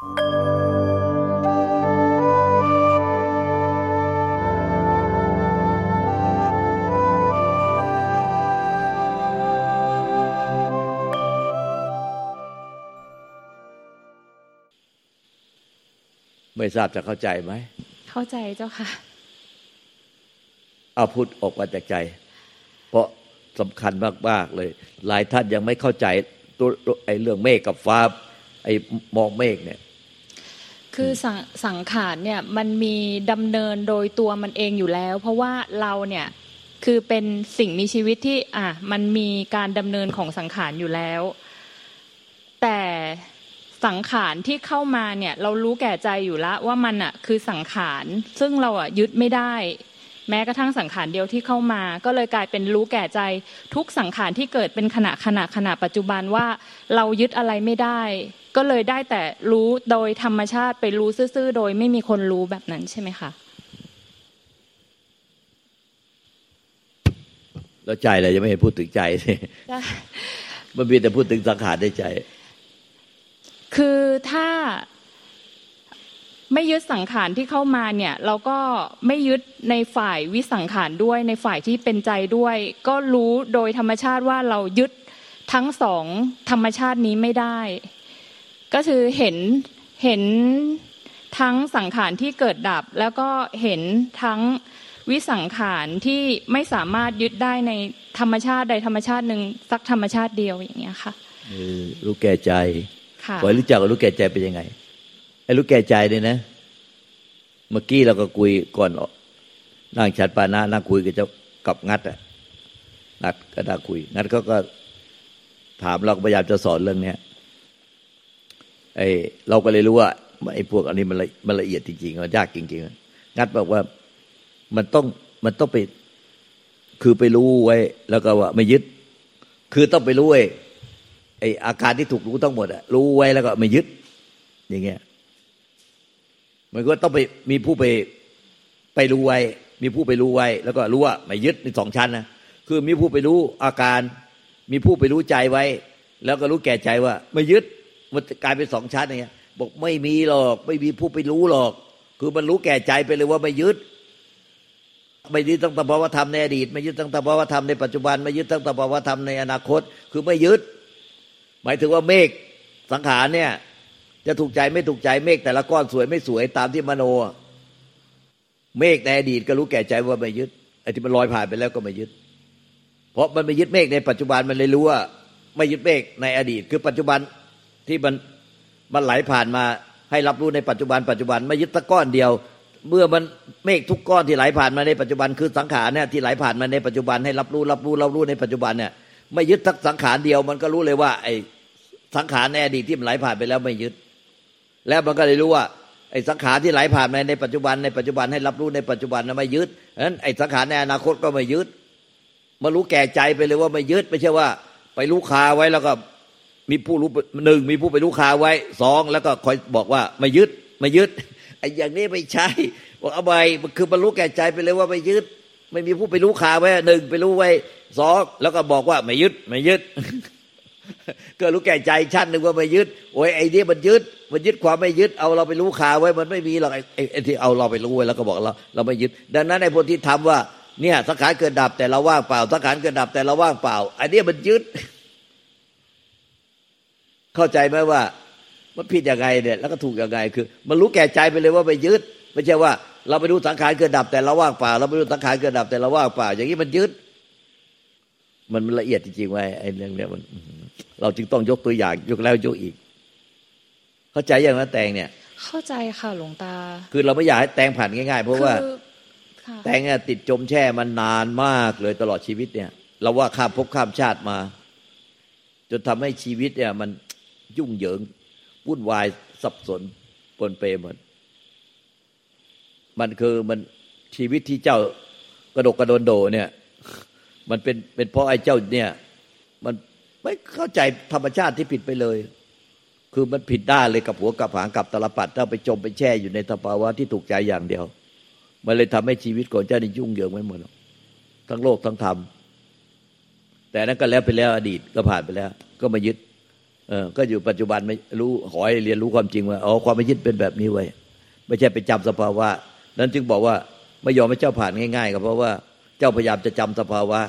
ไม่ทราบจะเข้าใจไหม เข้าใจเจ้าค่ะ เอาพูดออกมาจากใจ เพราะสำคัญมาก ๆ เลย หลายท่านยังไม่เข้าใจตัวไอ้เรื่องเมฆกับฟ้า ไอ้มองเมฆเนี่ย คือสังสังขารเนี่ยมันมีดำเนินโดยตัวมันเองอยู่แล้ว เพราะว่าเราเนี่ยคือเป็นสิ่งมีชีวิตที่อะมันมีการดำเนินของสังขารอยู่แล้ว แต่สังขารที่เข้ามาเนี่ยเรารู้แก่ใจอยู่แล้วว่ามันอะคือสังขารซึ่งเราอะยึดไม่ได้ แม้กระทั่งสังขารเดียวที่เข้ามา ก็เลยกลายเป็นรู้แก่ใจ ทุกสังขารที่เกิดเป็นขณะขณะขณะปัจจุบันว่า เรายึดอะไรไม่ได้ ก็เลยได้แต่รู้โดยธรรมชาติไปรู้ซื่อๆ โดยไม่มีคนรู้แบบนั้นใช่ไหมคะแล้วใจเราจะไม่เห็นพูดถึงใจสิมันมีแต่พูดถึงสังขารในใจ คือถ้าไม่ยึดสังขารที่เข้ามาเนี่ย เราก็ไม่ยึดในฝ่ายวิสังขารด้วยในฝ่ายที่เป็นใจด้วย ก็รู้โดยธรรมชาติว่าเรายึดทั้งสองธรรมชาตินี้ไม่ได้ ก็คือเห็นเห็นทั้งสังขารที่เกิดดับ แล้วก็เห็นทั้งวิสังขารที่ไม่สามารถยึดได้ในธรรมชาติใดธรรมชาติหนึ่งสักธรรมชาติเดียวอย่างเงี้ยค่ะรู้แก่ใจค่ะขอรู้จักรู้แก่ใจเป็นยังไงไอ้รู้แก่ใจเนี่ยนะ เมื่อกี้เราก็คุยก่อนนั่งฉันปานะนั่งคุยกับเจ้ากับงัดอะงัดก็ได้คุย งัดเขาก็ถามเราก็พยายามจะสอนเรื่องเนี้ย ไอ้เราก็เลยรู้ว่าไอ้พวกอันนี้มันละมันละเอียดจริงๆมันยากจริงๆงัดบอกว่ามันต้องมันต้องไปคือไปรู้ไว้ แล้วก็ว่าไม่ยึด คือต้องไปรู้ไอ้ไอ้อาการที่ถูกรู้ทั้งหมดอะรู้ไว้แล้วก็ไม่ยึด อย่างเงี้ยมันก็ต้องไปมีผู้ไปไปรู้ไว้ มีผู้ไปรู้ไว้ แล้วก็รู้ว่าไม่ยึดในสองชั้นนะคือมีผู้ไปรู้อาการ มีผู้ไปรู้ใจไว้ แล้วก็รู้แก่ใจว่าไม่ยึด มันกลายเป็นสองชั้นอย่างเงี้ย บอกไม่มีหรอก ไม่มีผู้ไปรู้หรอก คือมันรู้แก่ใจไปเลยว่าไม่ยึด ไม่ยึดตั้งแต่ภาวธรรมในอดีต ไม่ยึดตั้งแต่ภาวธรรมในปัจจุบัน ไม่ยึดตั้งแต่ภาวธรรมในอนาคต คือไม่ยึด หมายถึงว่าเมฆสังขารเนี่ย จะถูกใจไม่ถูกใจเมฆแต่ละก้อนสวยไม่สวยตามที่มโน เมฆในอดีตก็รู้แก่ใจว่าไม่ยึดไอ้ที่มันลอยผ่านไปแล้วก็ไม่ยึด เพราะมันไม่ยึดเมฆในปัจจุบันมันเลยรู้ว่าไม่ยึดเมฆในอดีต คือปัจจุบัน ที่มันมันไหลผ่านมาให้รับรู้ในปัจจุบันปัจจุบันไม่ยึดตะก้อนเดียว เมื่อมันเมฆทุกก้อนที่ไหลผ่านมาในปัจจุบันคือสังขารเนี่ยที่ไหลผ่านมาในปัจจุบันให้รับรู้รับรู้รับรู้ในปัจจุบันเนี่ยไม่ยึดทักสังขารเดียว มันก็รู้เลยว่า ไอ้สังขารในอดีตที่มันไหลผ่านไปแล้วไม่ยึด แล้วมันก็เลยรู้ว่าไอ้สังขารที่ไหลผ่านมาในปัจจุบันในปัจจุบันให้รับรู้ในปัจจุบันนั้นไม่ยึดนั้นไอ้สังขารในอนาคตก็ไม่ยึดมารู้แก่ใจไปเลยว่าไม่ยึดไม่ใช่ว่า ไปรู้คาไว้แล้วก็ มีผู้รู้หนึ่งมีผู้ไปรู้คาไว้สองแล้วก็คอยบอกว่าไม่ยึดไม่ยึดไอ้อย่างนี้ไม่ใช่บอกเอาไปคือมันรู้แก่ใจไปเลยว่าไม่ยึด ไม่มีผู้ไปรู้คาไว้หนึ่งไปรู้ไว้สองแล้วก็บอกว่าไม่ยึดไม่ยึดก็รู้แก่ใจชั้นหนึ่งว่าไม่ยึดโอ้ยไอ้นี่มันยึด มันยึดความไม่ยึดเอาเราไปรู้ขาไว้มันไม่มีหรอกไอ้ที่เอาเราไปรู้ไว้แล้วก็บอกเราเราไม่ยึด ดังนั้นไอ้พวกที่ทำว่าเนี่ยสังขารเกิดดับแต่เราว่างเปล่าสังขารเกิดดับแต่เราว่างเปล่าไอ้นี่มันยึด เข้าใจไหมว่ามันผิดยังไงเนี่ยแล้วก็ถูกยังไงคือ มันรู้แก่ใจไปเลยว่าไม่ยึด ไม่ใช่ว่า เราไปดูสังขารเกิดดับแต่เราว่างเปล่า เราไปดูสังขารเกิดดับแต่เราว่างเปล่า อย่างนี้มันยึด มันละเอียดจริงๆไว้ไอ้เรื่องเนี้ยมัน เราจึงต้องยกตัวอย่างยกแล้วยกอีก เข้าใจอย่างนั้นแตงเนี่ย เข้าใจค่ะหลวงตา คือเราไม่อยากให้แตงผ่านง่าย ๆ เพราะว่าแตงเนี่ยติดจมแช่มันนานมากเลยตลอดชีวิตเนี่ย เราว่าข้ามภพข้ามชาติมา จนทำให้ชีวิตเนี่ยมัน ยุ่งเหยิงวุ่นวายสับสนปนเปหมดมันคือมันชีวิตที่เจ้ากระดกกระโดนโดเนี่ย มันเป็นเป็นเพราะไอ้เจ้าเนี่ย มันไม่เข้าใจธรรมชาติที่ผิดไปเลย คือมันผิดได้เลยกับหัวกับหางกับตลปัดถ้าไปจมไปแช่อยู่ในสภาวะที่ถูกใจอย่างเดียว มันเลยทำให้ชีวิตของเจ้านี่ยุ่งเหยิงไม่หมดทั้งโลกทั้งธรรมแต่นั้นก็แล้วไปแล้วอดีตก็ผ่านไปแล้ว ก็มายึด เออก็อยู่ปัจจุบันไม่รู้ขอให้เรียนรู้ความจริงว่าอ๋อความไม่ยึดเป็นแบบนี้ไว้ ไม่ใช่ไปจำสภาวะ นั้นจึงบอกว่าไม่ยอมให้เจ้าผ่านง่ายๆก็เพราะว่าเจ้าพยายามจะจำสภาวะ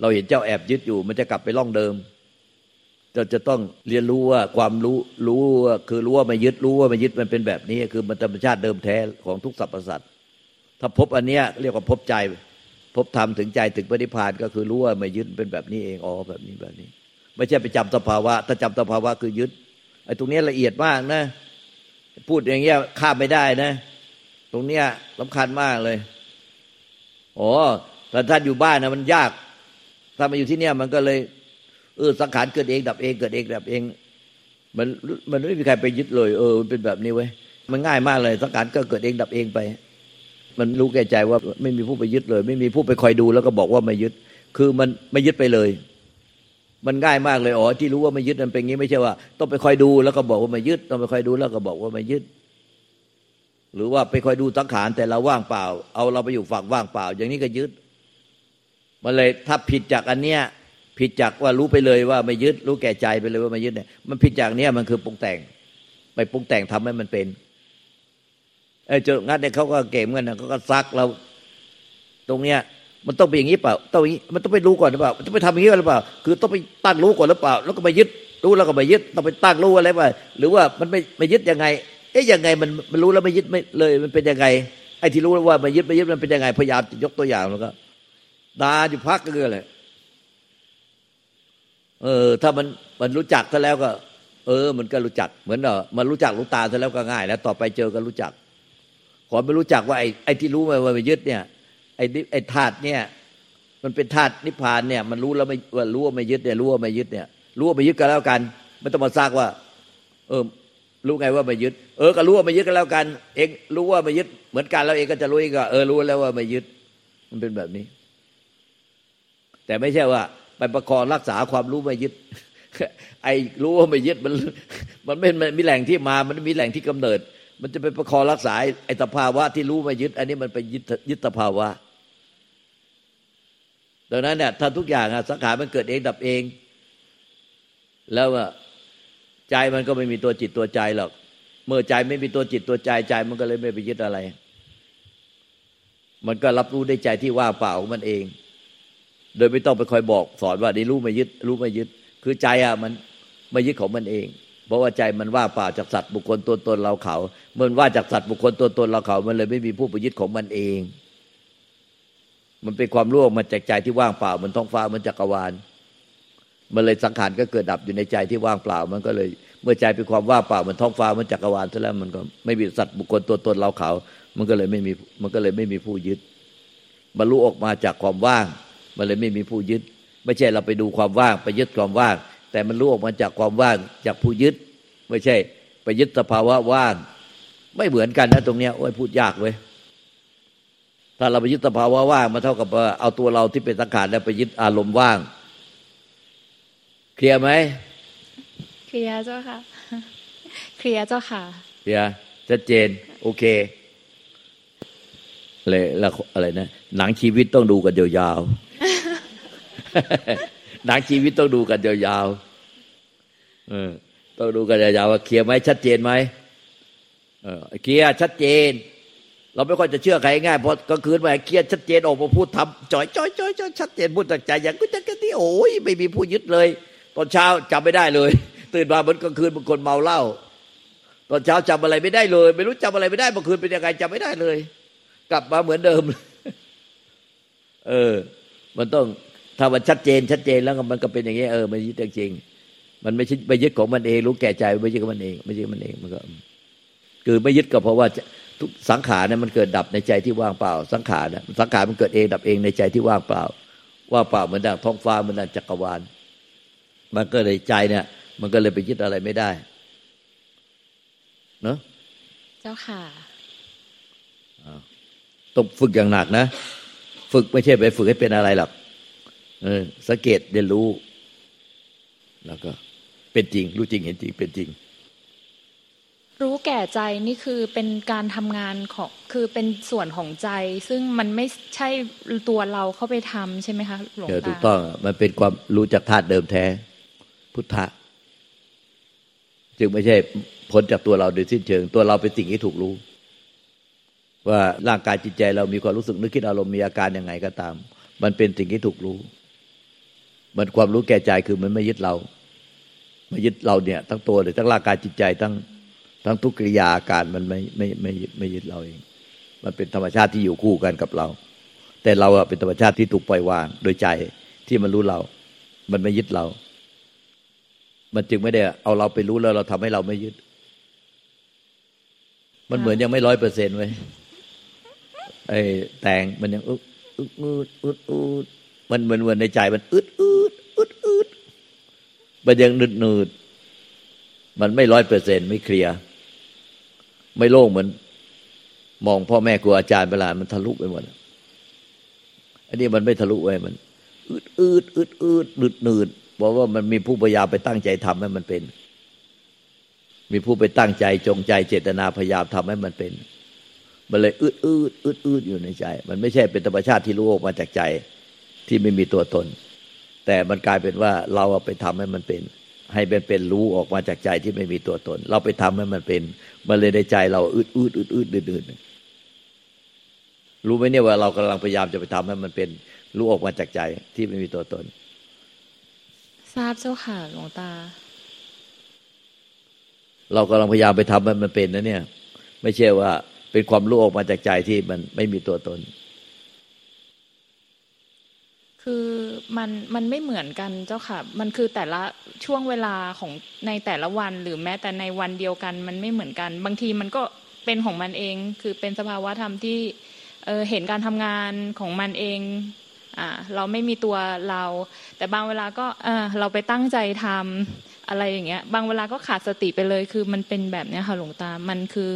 เราเห็นเจ้าแอบยึดอยู่ มันจะกลับไปล่องเดิมเราจะต้องเรียนรู้ว่าความรู้รู้ว่าคือรู้ว่าไม่ยึดรู้ว่าไม่ยึดมันเป็นแบบนี้ คือมันธรรมชาติเดิมแท้ของทุกสรรพสัตว์ถ้าพบอันเนี้ยเรียกว่าพบใจ พบธรรมถึงใจถึงปฏิพานก็คือรู้ว่าไม่ยึดเป็นแบบนี้เองอ๋อแบบนี้แบบนี้ ไม่ใช่ไปจำสภาวะ ถ้าจำสภาวะคือยึดไอ้ตรงนี้ละเอียดมากนะ พูดอย่างเงี้ยข้ามไม่ได้นะ ตรงเนี้ยสำคัญมากเลยอ๋อแต่ท่านอยู่บ้านนะมันยาก ถ้ามาอยู่ที่เนี่ยมันก็เลยเออสังขารเกิดเองดับเองเกิดเองดับเอง มันมันไม่มีใครไปยึดเลย เออมันเป็นแบบนี้เว้ยมันง่ายมากเลยสังขารก็เกิดเองดับเองไป มันรู้แก่ใจว่าไม่มีผู้ไปยึดเลย ไม่มีผู้ไปคอยดูแล้วก็บอกว่าไม่ยึด คือมันไม่ยึดไปเลย มันง่ายมากเลยอ๋อที่รู้ว่าไม่ยึดมันเป็นงี้ไม่ใช่ว่า ต้องไปคอยดูแล้วก็บอกว่าไม่ยึด ต้องไปคอยดูแล้วก็บอกว่าไม่ยึด หรือว่าไปคอยดูสังขารแต่เราว่างเปล่า เอาเราไปอยู่ฝั่งว่างเปล่า อย่างนี้ก็ยึดมันเลยถ้าผิดจากอันเนี้ย ผิดจากว่ารู้ไปเลยว่าไม่ยึด รู้แก่ใจไปเลยว่าไม่ยึดเนี่ยมันผิดจากเนี้ยมันคือปรุงแต่ง ไปปรุงแต่งทำให้มันเป็นไอ้จ้างัดเนี่ยเขาก็เก่งเหมือนกันเขาก็ซักเรา ตรงเนี้ย มันต้องเป็นอย่างนี้เปล่าต้องอย่างนี้มันต้องไปรู้ก่อนหรือเปล่ามันต้องไปทำอย่างนี้หรือเปล่า คือต้องไปตั้งรู้ก่อนหรือเปล่า แล้วก็ไปยึดรู้แล้วก็ไปยึดต้องไปตั้งรู้อะไรไปหรือว่ามันไม่ไม่ยึดยังไง เอ๊ะยังไงมันมันรู้แล้วไม่ยึดไม่เลยมันเป็นยังไงไอ้ที่รู้ว่าไม่ยึดไม่ยึดมันเป็นยังไงพยายามยกตัวอย่างแล้วก็ดาอยู่พักก็คืออะไรเออ ถ้ามันมันรู้จักซะแล้วก็ เออ มันก็รู้จักเหมือนเออมันรู้จักรู้ตาซะแล้วก็ง่าย แล้ว ต่อไปเจอก็รู้จัก ขอไม่รู้จักว่าไอ้ไอ้ที่รู้มาว่าไม่ยึดเนี่ย อ้ไอ้ธาตุเนี่ย มันเป็นธาตุนิพพานเนี่ย มันรู้แล้วไม่ว่ารู้ว่าไม่ยึดเนี่ยรู้ว่าไม่ยึดเนี่ย รู้ว่าไม่ยึดก็แล้วกันไม่ต้องมาซากว่า เออ รู้ไงว่าไม่ยึด เออ ก็รู้ว่าไม่ยึดก็แล้วกัน เองรู้ว่าไม่ยึดเหมือนกันแล้วเองก็จะรู้เองก็เออรู้แล้วว่าไม่ยึด มันเป็นแบบนี้ แต่ไม่ใช่ว่า ไปประคองรักษาความรู้ไม่ยึดไอ้รู้ว่าไม่ยึดมัน มันไม่มีแหล่งที่มา มันมีแหล่งที่กำเนิด มันจะไปประคองรักษาไอ้สภาวะที่รู้ไม่ยึด อันนี้มันเป็นยึดยึดสภาวะ ดังนั้นเนี่ยถ้าทุกอย่างสังขารมันเกิดเองดับเอง แล้วใจมันก็ไม่มีตัวจิตตัวใจหรอก เมื่อใจไม่มีตัวจิตตัวใจใจมันก็เลยไม่ไปยึดอะไร มันก็รับรู้ได้ใจที่ว่างเปล่าของมันเอง โดยไม่ต้องไปคอยบอกสอนว่านี่รู้ไม่ยึด รู้ไม่ยึด คือใจอะมันไม่ยึดของมันเองเพราะว่าใจมันว่าเปล่าจากสัตว์บุคคลตัวตนเราเขาเมื่อว่าจากสัตว์บุคคลตัวตนเราเขา มันเลยไม่มีผู้ไปยึดของมันเอง มันเป็นความร่วงมาจากใจที่ว่างเปล่ามันท้องฟ้ามันจักรวาล มันเลยสังขารก็เกิดดับอยู่ในใจที่ว่างเปล่า มันก็เลย เมื่อใจเป็นความว่างเปล่ามันท้องฟ้ามันจักรวาลซะแล้วมันก็ไม่มีสัตว์บุคคลตัวตนเราเขา มันก็เลยไม่มีมันก็เลยไม่มีผู้ยึดบรรลุออกมาจากความว่าง มันเลยไม่มีผู้ยึด ไม่ใช่เราไปดูความว่างไปยึดความว่าง แต่มันรู้ออกมาจากความว่างจากผู้ยึด ไม่ใช่ไปยึดสภาวะว่าง ไม่เหมือนกันนะตรงเนี้ยโอ้ยพูดยากเว้ย ถ้าเราไปยึดสภาวะว่างมาเท่ากับเอาตัวเราที่เป็นสังขารแล้วไปยึดอารมณ์ว่าง เคลียร์ไหมเคลียร์เจ้าค่ะเคลียร์เจ้าค่ะเคลียร์ชัดเจน โอเคเลยแล้วอะไรนะหนังชีวิตต้องดูกันยาวๆหนังชีวิตต้องดูกันยาวๆเออต้องดูกันยาวๆว่าเคลียร์ไหมชัดเจนไหมเออเคลียร์ชัดเจน เราไม่ค่อยจะเชื่อใครง่ายเพราะกลางคืนไปเคลียร์ชัดเจนออกมาพูดทำจ่อยจ่อยจ่อยจ่อยชัดเจนพูดจากใจอย่างก็จะกันที่โอ้ยไม่มีผู้ยึดเลย ตอนเช้าจำไม่ได้เลย ตื่นมาเหมือนกลางคืนเป็นคนเมาเหล้าตอนเช้าจำอะไรไม่ได้เลย ไม่รู้จำอะไรไม่ได้เมื่อคืนเป็นยังไงจำไม่ได้เลย กลับมาเหมือนเดิม เออ มันต้องถ้ามันชัดเจนชัดเจนแล้วมันก็เป็นอย่างนี้เออมันยึดจริง มันไม่ใช่ไปยึดของมันเองรู้แก่ใจไม่ยึดของมันเองไม่ยึดมันเองมันก็คือไม่ยึดก็เพราะว่า สังขารเนี่ยมันเกิดดับในใจที่ว่างเปล่า สังขารเนี่ยสังขารมันเกิดเองดับเองในใจที่ว่างเปล่า ว่างเปล่าเหมือนดังท้องฟ้าเหมือนดังจักรวาล มันก็เลยใจเนี่ย มันก็เลยไปยึดอะไรไม่ได้ เนาะเจ้าค่ะต้องฝึกอย่างหนักนะ ฝึกไม่ใช่ไปฝึกให้เป็นอะไรหรอกเออสังเกตเรียนรู้ แล้วก็เป็นจริง รู้จริงเห็นจริงเป็นจริง รู้แก่ใจนี่คือเป็นการทำงานของคือเป็นส่วนของใจ ซึ่งมันไม่ใช่ตัวเราเข้าไปทำใช่ไหมคะหลวงตาถูกต้องมันเป็นความรู้จากธาตุเดิมแท้ พุทธะ จึงไม่ใช่พ้นจากตัวเราโดยสิ้นเชิง ตัวเราเป็นสิ่งที่ถูกรู้ ว่าร่างกายจิตใจเรามีความรู้สึกนึกคิดอารมณ์มีอาการยังไงก็ตาม มันเป็นสิ่งที่ถูกรู้ มันความรู้แก่ใจคือมันไม่ยึดเรา ไม่ยึดเราเนี่ย ทั้งตัวเลยทั้งร่างกายจิตใจทั้ง ทั้งทุกกิริยาอาการมันไม่ไม่ไม่ไม่ยึดเราเอง มันเป็นธรรมชาติที่อยู่คู่กันกับเรา แต่เราเป็นธรรมชาติที่ถูกปล่อยวางโดยใจที่มันรู้เรา มันไม่ยึดเรา มันจึงไม่ได้เอาเราไปรู้แล้วเราทำให้เราไม่ยึด มันเหมือนยังไม่ร้อยเปอร์เซ็นต์ไว้ไอ้แต่งมันยังอึดอึดอึดอึดอึดมันเหมือนเหมือนในใจมันอึดอึดอึดอึดมันยังนืดนืดมันไม่ร้อยเปอร์เซ็นต์ไม่เคลียร์ ไม่โล่งเหมือน มองพ่อแม่ครูอาจารย์เวลามันทะลุไปหมดอันนี้มันไม่ทะลุไว้มันอืดอืดอืดอืดหนืดหนืดบอกว่ามันมีผู้พยายามไปตั้งใจทำให้มันเป็น มีผู้ไปตั้งใจจงใจเจตนาพยายามทำให้มันเป็น มันเลยอืดอืดอืดอืดอยู่ในใจ มันไม่ใช่เป็นธรรมชาติที่รู้ออกมาจากใจที่ไม่มีตัวตน แต่มันกลายเป็นว่าเราไปทำให้มันเป็น ให้เป็นเป็นรู้ออกมาจากใจที่ไม่มีตัวตน เราไปทำให้มันเป็น มันเลยในใจเราอืดอืดอืดอืดอืดอืดรู้ไหมเนี่ยว่าเรากำลังพยายามจะไปทำให้มันเป็นรู้ออกมาจากใจที่ไม่มีตัวตน ทราบเจ้าค่ะหลวงตา เรากำลังพยายามไปทำให้มันเป็นนะเนี่ย ไม่ใช่ว่าเป็นความรู้ออกมาจากใจที่มันไม่มีตัวตน คือมันมันไม่เหมือนกันเจ้าค่ะ มันคือแต่ละช่วงเวลาของในแต่ละวัน หรือแม้แต่ในวันเดียวกันมันไม่เหมือนกัน บางทีมันก็เป็นของมันเอง คือเป็นสภาวะธรรมที่เเห็นการทำงานของมันเองอ่าเราไม่มีตัวเรา แต่บางเวลาก็เออเราไปตั้งใจทำอะไรอย่างเงี้ย บางเวลาก็ขาดสติไปเลย คือมันเป็นแบบเนี้ยค่ะหลวงตา มันคือ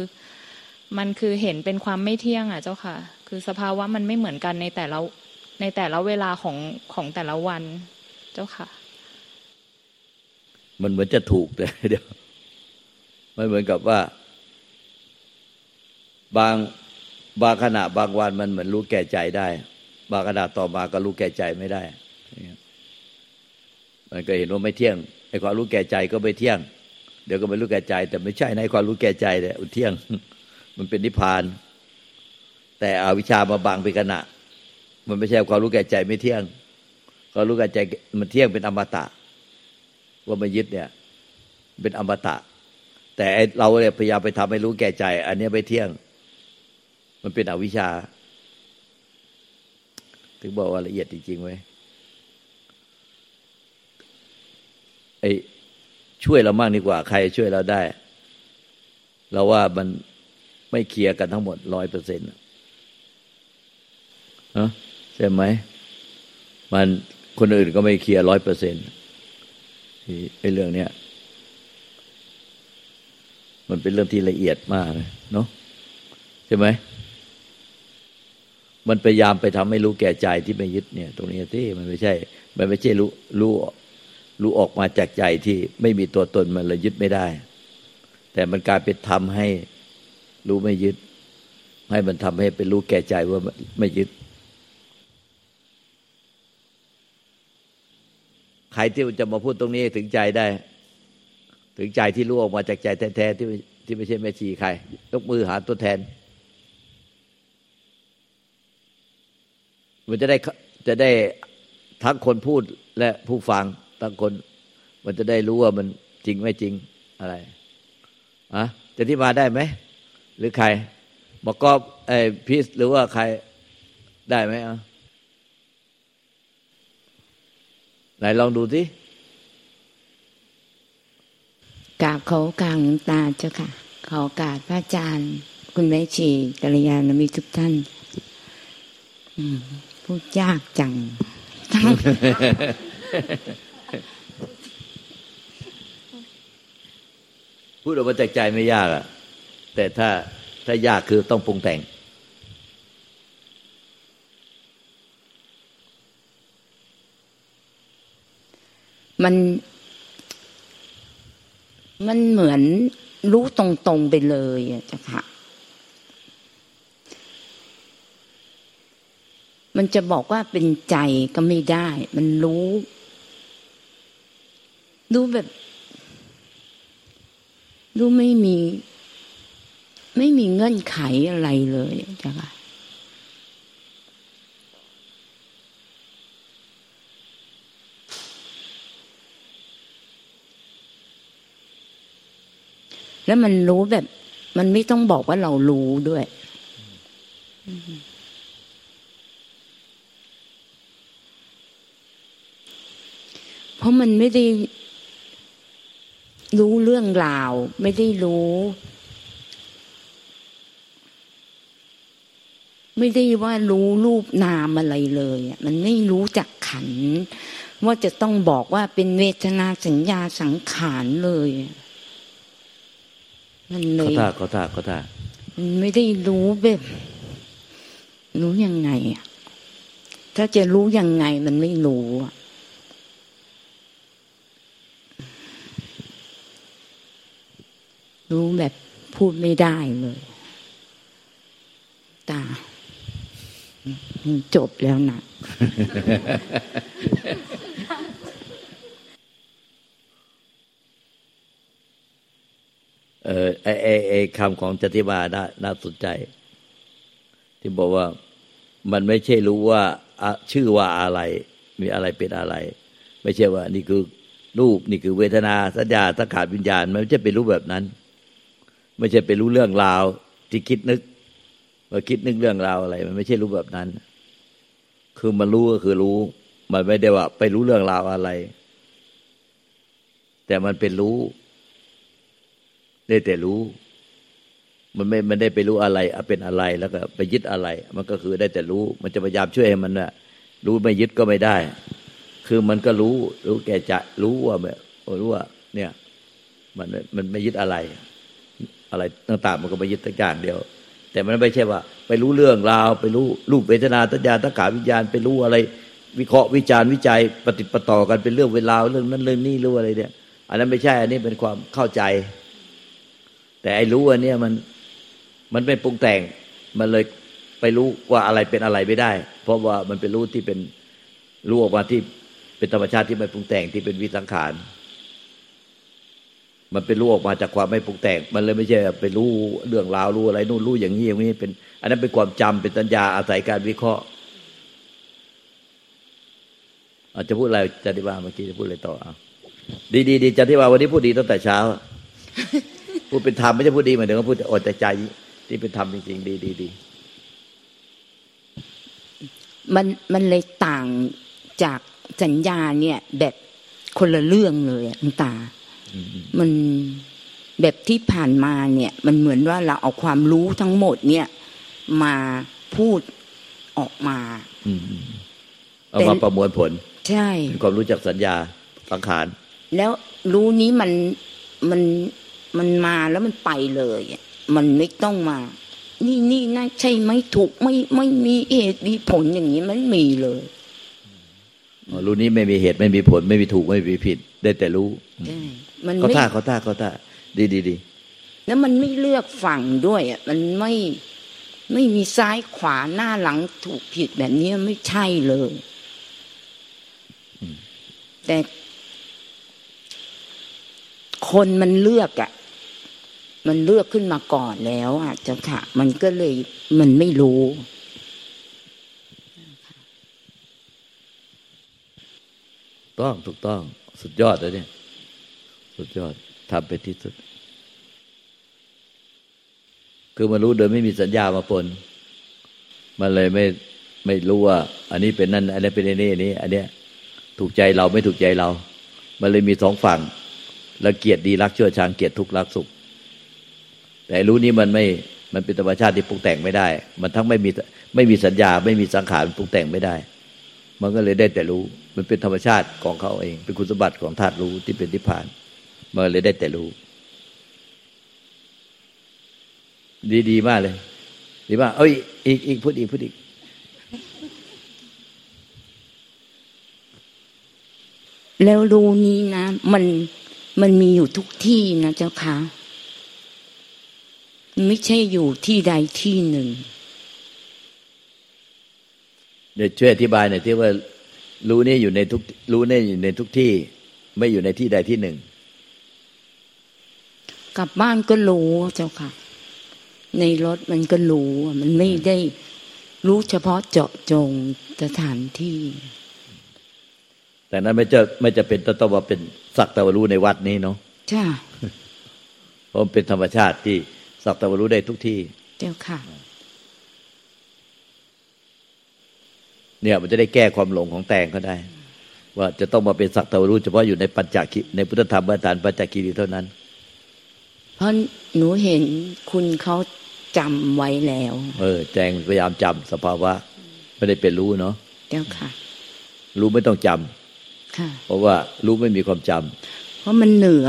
มันคือเห็นเป็นความไม่เที่ยงอะเจ้าค่ะ คือสภาวะมันไม่เหมือนกันในแต่ละ ในแต่ละเวลาของของแต่ละวัน เจ้าค่ะ มันเหมือนจะถูกแต่เดี๋ยวมันเหมือนกับว่า บางบางขณะบางวันมันเหมือนรู้แก่ใจได้ บางขณะต่อมาก็รู้แก่ใจไม่ได้ มันก็เห็นว่าไม่เที่ยงไอ้ความรู้แก่ใจก็ไม่เที่ยง เดี๋ยวก็ไม่รู้แก่ใจ แต่ไม่ใช่ในความรู้แก่ใจเนี่ยเที่ยง มันเป็นนิพพาน แต่อวิชามาบังไปขณะ มันไม่ใช่ความรู้แก่ใจไม่เที่ยงความรู้แก่ใจมันเที่ยงเป็นอมตะ ว่ามันยึดเนี่ย เป็นอมตะ แต่เราเนี่ยพยายามไปทำให้รู้แก่ใจ อันนี้ไม่เที่ยง มันเป็นอวิชชา ถึงบอกว่าละเอียดจริงๆไว้ไอ้ช่วยเรามากดีกว่า ใครช่วยเราได้ เราว่ามันไม่เคลียร์กันทั้งหมดร้อยเปอร์เซ็นต์ ใช่ไหม มันคนอื่นก็ไม่เคลียร์ร้อยเปอร์เซ็นต์ไอ้เรื่องเนี้ยมันเป็นเรื่องที่ละเอียดมากเลยเนาะใช่ไหม มันพยายามไปทำให้รู้แก่ใจที่ไม่ยึดเนี่ย ตรงนี้ที่มันไม่ใช่ มันไม่ใช่รู้รู้รู้ออกมาจากใจที่ไม่มีตัวตนมันเลยยึดไม่ได้ แต่มันกลายเป็นทำให้รู้ไม่ยึด ให้มันทำให้เป็นรู้แก่ใจว่าไม่ยึด ครที่จะมาพูดตรงนี้ถึงใจได้ ถึงใจที่รู้ออกมาจากใจแท้ๆที่ที่ไม่ใช่แม่ชีใคร ยกมือหาตัวแทน มันจะได้จะได้ทั้งคนพูดและผู้ฟังทั้งคน มันจะได้รู้ว่ามันจริงไม่จริงอะไรอะจะที่มาได้ไหม หรือใครบอกก็ไอพีสหรือว่าใครได้ไหมอะ ไหนลองดูสิกราบเขากลางตาเจ้าค่ะขอกราบพระอาจารย์ คุณแม่ชีกัลยาณมิตรทุกท่านอืมพูดยากจังพูดออกมาจากใจไม่ยากอะแต่ถ้าถ้ายากคือต้องปรุงแต่ง มัน มันเหมือนรู้ตรงๆไปเลยอะจ้ะค่ะ มันจะบอกว่าเป็นใจก็ไม่ได้ มันรู้ รู้แบบ รู้ไม่มี ไม่มีเงื่อนไขอะไรเลยจ้ะค่ะ แล้วมันรู้แบบ มันไม่ต้องบอกว่าเรารู้ด้วยเพราะมันไม่ได้รู้เรื่องราว ไม่ได้รู้ ไม่ได้ว่ารู้รูปนามอะไรเลยมันไม่รู้จักขัน ว่าจะต้องบอกว่าเป็นเวทนาสัญญาสังขารเลย มันเลยเขาท่าเขาท่าเขาท่ามันไม่ได้รู้แบบรู้ยังไงอะถ้าจะรู้ยังไงมันไม่รู้อะรู้แบบพูดไม่ได้เลย ตา จบแล้วนะ เออไอไอไอคำของจติบาน่าน่าสนใจ ที่บอกว่ามันไม่ใช่รู้ว่าชื่อว่าอะไร มีอะไรเป็นอะไร ไม่ใช่ว่า นี่คือรูปนี่คือเวทนาสัญญาสังขารวิญญาณ มันไม่ใช่เป็นรู้แบบนั้น ไม่ใช่เป็นรู้เรื่องราวที่คิดนึกมาคิดนึกเรื่องราวอะไร มันไม่ใช่รู้แบบนั้น คือมันรู้ก็คือรู้ มันไม่ได้ว่า ไปรู้เรื่องราวอะไร แต่มันเป็นรู้ ได้แต่รู้ มันไม่มันได้ไปรู้อะไรเป็นอะไรแล้วก็ไปยึดอะไร มันก็คือได้แต่รู้ มันจะพยายามช่วยให้มันน่ะรู้ไม่ยึดก็ไม่ได้ คือมันก็รู้ รู้แก่จะรู้ว่าแบบรู้ว่า เนี่ย มันมันไม่ยึดอะไร อะไรต่างๆ มันก็ไม่ยึดตั้งอย่างเดียว แต่มันไม่ใช่ว่า ไปรู้เรื่องราว ไปรู้รูปเวทนาตัญญาตั้งขาวิญญาณไปรู้อะไร วิเคราะห์วิจารณ์วิจัยปฏิปต่อกันเป็นเรื่องเวลาเรื่องนั้นเรื่องนี้รู้อะไรเนี่ย อันนั้นไม่ใช่ อันนี้เป็นความเข้าใจ แต่ไอ้รู้อันนี้มันมันเป็นปรุงแต่ง มันเลยไปรู้ว่าอะไรเป็นอะไรไม่ได้ เพราะว่ามันเป็นรู้ที่เป็นรู้ออกมาที่เป็นธรรมชาติที่ไม่ปรุงแต่งที่เป็นวิสังขาร มันเป็นรู้ออกมาจากความไม่ปรุงแต่ง มันเลยไม่ใช่ไปรู้เรื่องราวรู้อะไรนู่นรู้อย่างนี้อย่างนี้เป็น อันนั้นเป็นความจำเป็นตัญญาอาศัยการวิเคราะห์อาจจะพูดอะไรจันทิวาเมื่อกี้จะพูดอะไรต่ออะดีดีดีจันทิวาวันนี้พูดดีตั้งแต่เช้า พูดเป็นธรรมไม่ใช่พูดดีเหมือนเดิมพูดอดแต่ใจที่เป็นธรรมจริงๆดีดีดีมันมันเลยต่างจากสัญญาเนี่ย แบบคนละเรื่องเลยอะตา มันแบบที่ผ่านมาเนี่ย มันเหมือนว่าเราเอาความรู้ทั้งหมดเนี่ย มาพูดออกมาเอามาประมวลผล ใช่ความรู้จักสัญญาสังขาร แล้วรู้นี้มันมัน มันมาแล้วมันไปเลยมันไม่ต้องมา นี่นี่น่าใช่ไหมถูกไม่ไม่มีเหตุมีผลอย่างนี้มันมีเลยรู้นี้ไม่มีเหตุไม่มีผล ไม่มีถูกไม่มีผิด ได้แต่รู้เขาท่าเขาท่าเขาท่าดีดีดีแล้วมันไม่เลือกฝั่งด้วยอะมันไม่ไม่มีซ้ายขวาหน้าหลังถูกผิดแบบนี้ไม่ใช่เลยแต่คนมันเลือกอะ่ะ มันเลือกขึ้นมาก่อนแล้วอะเจ้าค่ะ มันก็เลยมันไม่รู้ต้องถูกต้อง สุดยอดเลยเนี่ย สุดยอดทำไปที่สุด คือมันรู้โดยไม่มีสัญญามาปน มันเลยไม่ไม่รู้ว่า อันนี้เป็นนั่น อันนี้เป็นนี่อันนี้ อันเนี้ย ถูกใจเราไม่ถูกใจเรา มันเลยมีสองฝั่งล้วเกียรติดีรักชั่วชังเกียรติทุกข์รักสุข แต่รู้นี้มันไม่มันเป็นธรรมชาติที่ปรุงแต่งไม่ได้ มันทั้งไม่มีไม่มีสัญญา ไม่มีสังขารปรุงแต่งไม่ได้ มันก็เลยได้แต่รู้ มันเป็นธรรมชาติของเขาเอง เป็นคุณสมบัติของธาตุรู้ที่เป็นที่ผ่านมันเลยได้แต่รู้ ดีดีมากเลย ดีมากเอ้ยอีกอีกพูดอีกพูดอีกแล้วรู้นี้นะ มันมันมีอยู่ทุกที่นะเจ้าค่ะ ไม่ใช่อยู่ที่ใดที่หนึ่ง เดี๋ยวช่วยอธิบายหน่อยที่ว่า รู้นี่อยู่ในทุก รู้นี่อยู่ในทุกที่ ไม่อยู่ในที่ใดที่หนึ่ง กลับบ้านก็รู้เจ้าค่ะ ในรถมันก็รู้ มันไม่ได้รู้เฉพาะเจาะจงสถานที่ แต่นั้นไม่จะไม่จะเป็นต้องว่าเป็นสักตะวรู้ในวัดนี้เนาะใช่เพราะมันเป็นธรรมชาติที่ สักตะวรู้ได้ทุกที่ เจ้าค่ะ เนี่ยมันจะได้แก้ความหลงของแตงเขาได้ ว่าจะต้องมาเป็นสักตะวรู้เฉพาะอยู่ในปัญจคีในพุทธธรรมบาฐานปัญจคีรีเท่านั้น เพราะหนูเห็นคุณเขาจำไว้แล้ว เออ แจงพยายามจำสภาวะ ไม่ได้เป็นรู้เนาะเจ้าค่ะ รู้ไม่ต้องจำค่ะ เพราะว่ารู้ไม่มีความจำเพราะมันเหนือ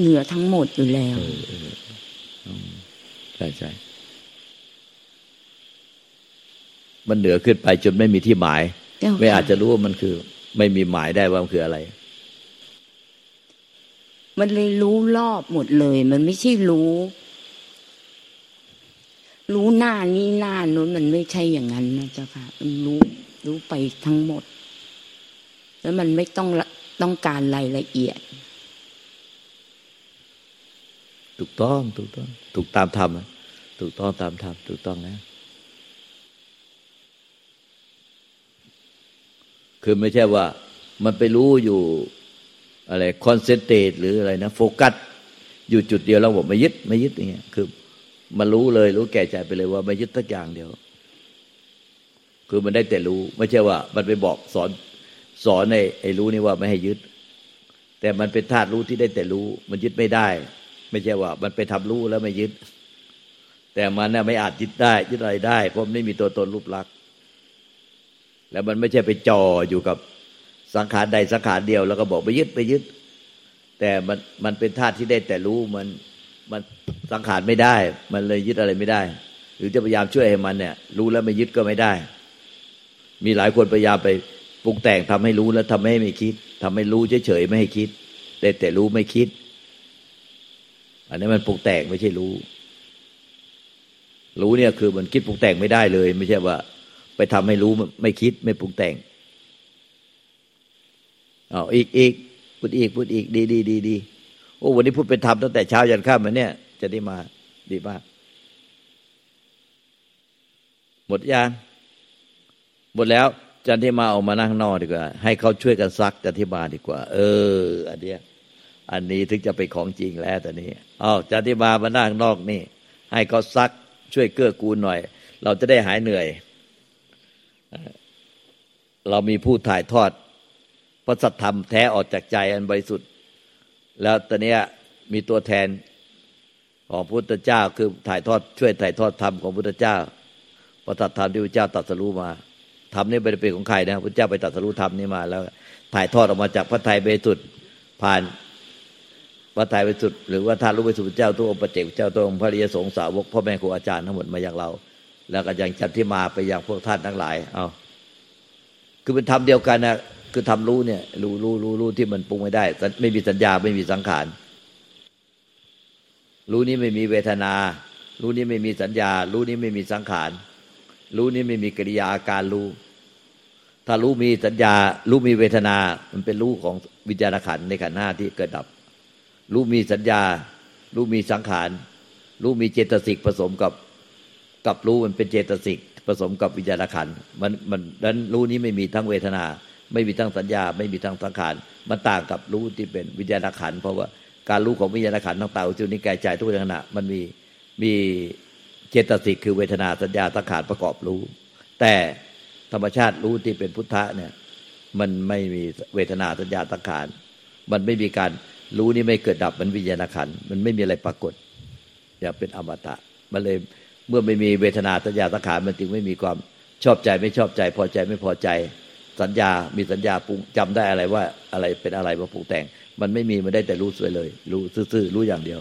เหนือทั้งหมดอยู่แล้วใช่ใช่มันเหนือขึ้นไปจนไม่มีที่หมายเจ้าค่ะไม่อาจจะรู้ว่ามันคือ ไม่มีหมายได้ว่ามันคืออะไร มันเลยรู้รอบหมดเลย มันไม่ใช่รู้ รู้หน้านี้หน้านู้นมันไม่ใช่อย่างนั้นนะเจ้าค่ะมันรู้ รู้ไปทั้งหมด แล้วมันไม่ต้องละต้องการรายละเอียด ถูกต้องถูกต้อง ถูกตามธรรมถูกต้องตามธรรมถูกต้องนะคือไม่ใช่ว่า มันไปรู้อยู่อะไรคอนเซนเทรตหรืออะไรนะโฟกัสอยู่จุดเดียวแล้วบอกไม่ยึดไม่ยึดอย่างเงี้ยคือมันรู้เลยรู้แก่ใจไปเลยว่าไม่ยึดสักอย่างเดียว คือมันได้แต่รู้ ไม่ใช่ว่า มันไปบอกสอนสอนในไอ้รู้นี่ว่าไม่ให้ยึด แต่มันเป็นธาตุรู้ที่ได้แต่รู้ มันยึดไม่ได้ ไม่ใช่ว่า มันไปทำรู้แล้วไม่ยึด แต่มันน่ะไม่อาจยึดได้ยึดอะไรได้ เพราะมันไม่มีตัวตนรูปลักษณ์แล้วมันไม่ใช่ไปจ่ออยู่กับสังขารใดสังขารเดียว แล้วก็บอกไปยึดไปยึด แต่มันมันเป็นธาตุที่ได้แต่รู้มันมันสังขารไม่ได้ มันเลยยึดอะไรไม่ได้ หรือจะพยายามช่วยให้มันเนี่ย รู้แล้วไม่ยึดก็ไม่ได้ มีหลายคนพยายามไปปรุงแต่งทำให้รู้แล้วทำให้ไม่คิดทำให้รู้เฉยๆไม่ให้คิดแต่แต่รู้ไม่คิด อันนี้มันปรุงแต่งไม่ใช่รู้ รู้เนี่ยคือมันคิดปรุงแต่งไม่ได้เลย ไม่ใช่ว่า ไปทำให้รู้ไม่คิดไม่ปรุงแต่งเอาอีกอีกพูดอีกพูดอีกดีดีดีดีโอ้วันนี้พูดเป็นธรรมตั้งแต่เช้ายันค่ำมาเนี่ย จะได้มาดีมากหมดยางหมดแล้วจันที่มาออกมานั่งนอกดีกว่า ให้เขาช่วยกันซักจันที่มาดีกว่า เออ อันเนี้ย อันนี้ถึงจะเป็นของจริงแล้วตอนนี้อ้าวจันที่มามานั่งนอกนี่ ให้เขาซักช่วยเกื้อกูลหน่อย เราจะได้หายเหนื่อย เรามีผู้ถ่ายทอดพระสัทธรรมแท้ออกจากใจอันบริสุทธิ์ แล้วตอนนี้มีตัวแทนของพุทธเจ้าคือถ่ายทอดช่วยถ่ายทอดธรรมของพุทธเจ้าพระสัทธรรมที่พระเจ้าตรัสรู้มาธรรมนี่ไม่ได้เป็นของใครนะพระเจ้าไปตรัสรู้ธรรมนี่มาแล้ว ถ่ายทอดออกมาจากพระไตรบริสุทธิ์ผ่าน พระไตรบริสุทธิ์หรือว่าท่านรู้บริสุทธเจ้าตัวองค์ประเจกเจ้าตัวองค์พระริยสงสาวกพ่อแม่ครูอาจารย์ทั้งหมดมาอย่างเรา แล้วก็ยังจัดที่มาไปอย่างพวกท่านทั้งหลายเอาคือเป็นธรรมเดียวกันนะคือทำรู้เนี่ย รู้รู้รู้รู้ที่มันปรุงไม่ได้ ไม่มีสัญญาไม่มีสังขารรู้นี้ไม่มีเวทนา รู้นี้ไม่มีสัญญา รู้นี้ไม่มีสังขาร รู้นี้ไม่มีกิริยาอาการรู้ ถ้ารู้มีสัญญา รู้มีเวทนา มันเป็นรู้ของวิญญาณขันในขันธ์หน้าที่เกิดดับ รู้มีสัญญา รู้มีสังขาร รู้มีเจตสิกผสมกับกับรู้มันเป็นเจตสิกผสมกับวิญญาณขันมันมันดันรู้นี้ไม่มีทั้งเวทนา ไม่มีทั้งสัญญา ไม่มีทั้งสังขารมันต่างกับรู้ที่เป็นวิญญาณขันเพราะว่าการรู้ของวิญญาณขันธ์ต่างๆจุดนี้กายใจทุกขณะมันมีมีเจตสิกคือเวทนาสัญญาสังขารประกอบรู้ แต่ธรรมชาติรู้ที่เป็นพุทธะเนี่ย มันไม่มีเวทนาสัญญาสังขาร มันไม่มีการ รู้นี่ไม่เกิดดับมันวิญญาณขันมันไม่มีอะไรปรากฏ อย่าเป็นอมตะ มันเลยเมื่อไม่มีเวทนาสัญญาสังขารมันจึงไม่มีความชอบใจไม่ชอบใจ พอใจไม่พอใจ สัญญามีสัญญาปรุงจำได้อะไรว่าอะไรเป็นอะไรมาปรุงแต่ง มันไม่มีมันได้แต่รู้สวยเลย รู้ซื่อๆรู้อย่างเดียว